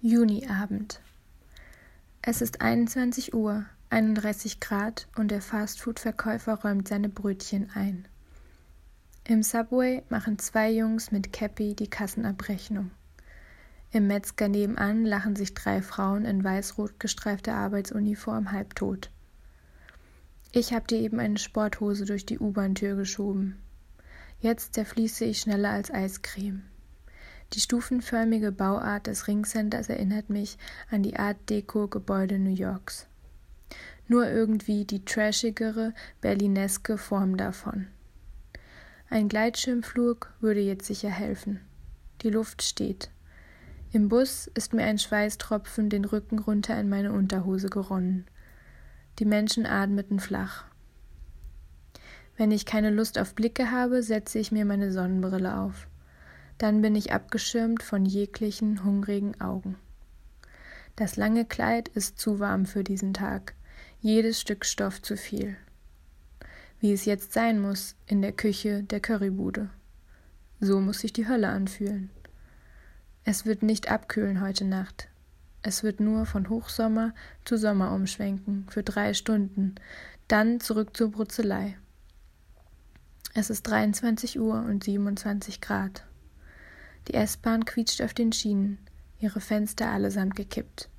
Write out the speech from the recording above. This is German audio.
Juniabend. Es ist 21 Uhr, 31 Grad und der Fastfood-Verkäufer räumt seine Brötchen ein. Im Subway machen zwei Jungs mit Cappy die Kassenabrechnung. Im Metzger nebenan lachen sich drei Frauen in weiß-rot gestreifter Arbeitsuniform halbtot. Ich habe dir eben eine Sporthose durch die U-Bahn-Tür geschoben. Jetzt zerfließe ich schneller als Eiscreme. Die stufenförmige Bauart des Ringcenters erinnert mich an die Art Deco-Gebäude New Yorks. Nur irgendwie die trashigere, berlineske Form davon. Ein Gleitschirmflug würde jetzt sicher helfen. Die Luft steht. Im Bus ist mir ein Schweißtropfen den Rücken runter in meine Unterhose geronnen. Die Menschen atmeten flach. Wenn ich keine Lust auf Blicke habe, setze ich mir meine Sonnenbrille auf dann bin ich abgeschirmt von jeglichen hungrigen Augen. Das lange Kleid ist zu warm für diesen Tag, jedes Stück Stoff zu viel. Wie es jetzt sein muss in der Küche der Currybude. So muss sich die Hölle anfühlen. Es wird nicht abkühlen heute Nacht. Es wird nur von Hochsommer zu Sommer umschwenken für drei Stunden, dann zurück zur Brutzelei. Es ist 23 Uhr und 27 Grad. Die S-Bahn quietscht auf den Schienen, ihre Fenster allesamt gekippt.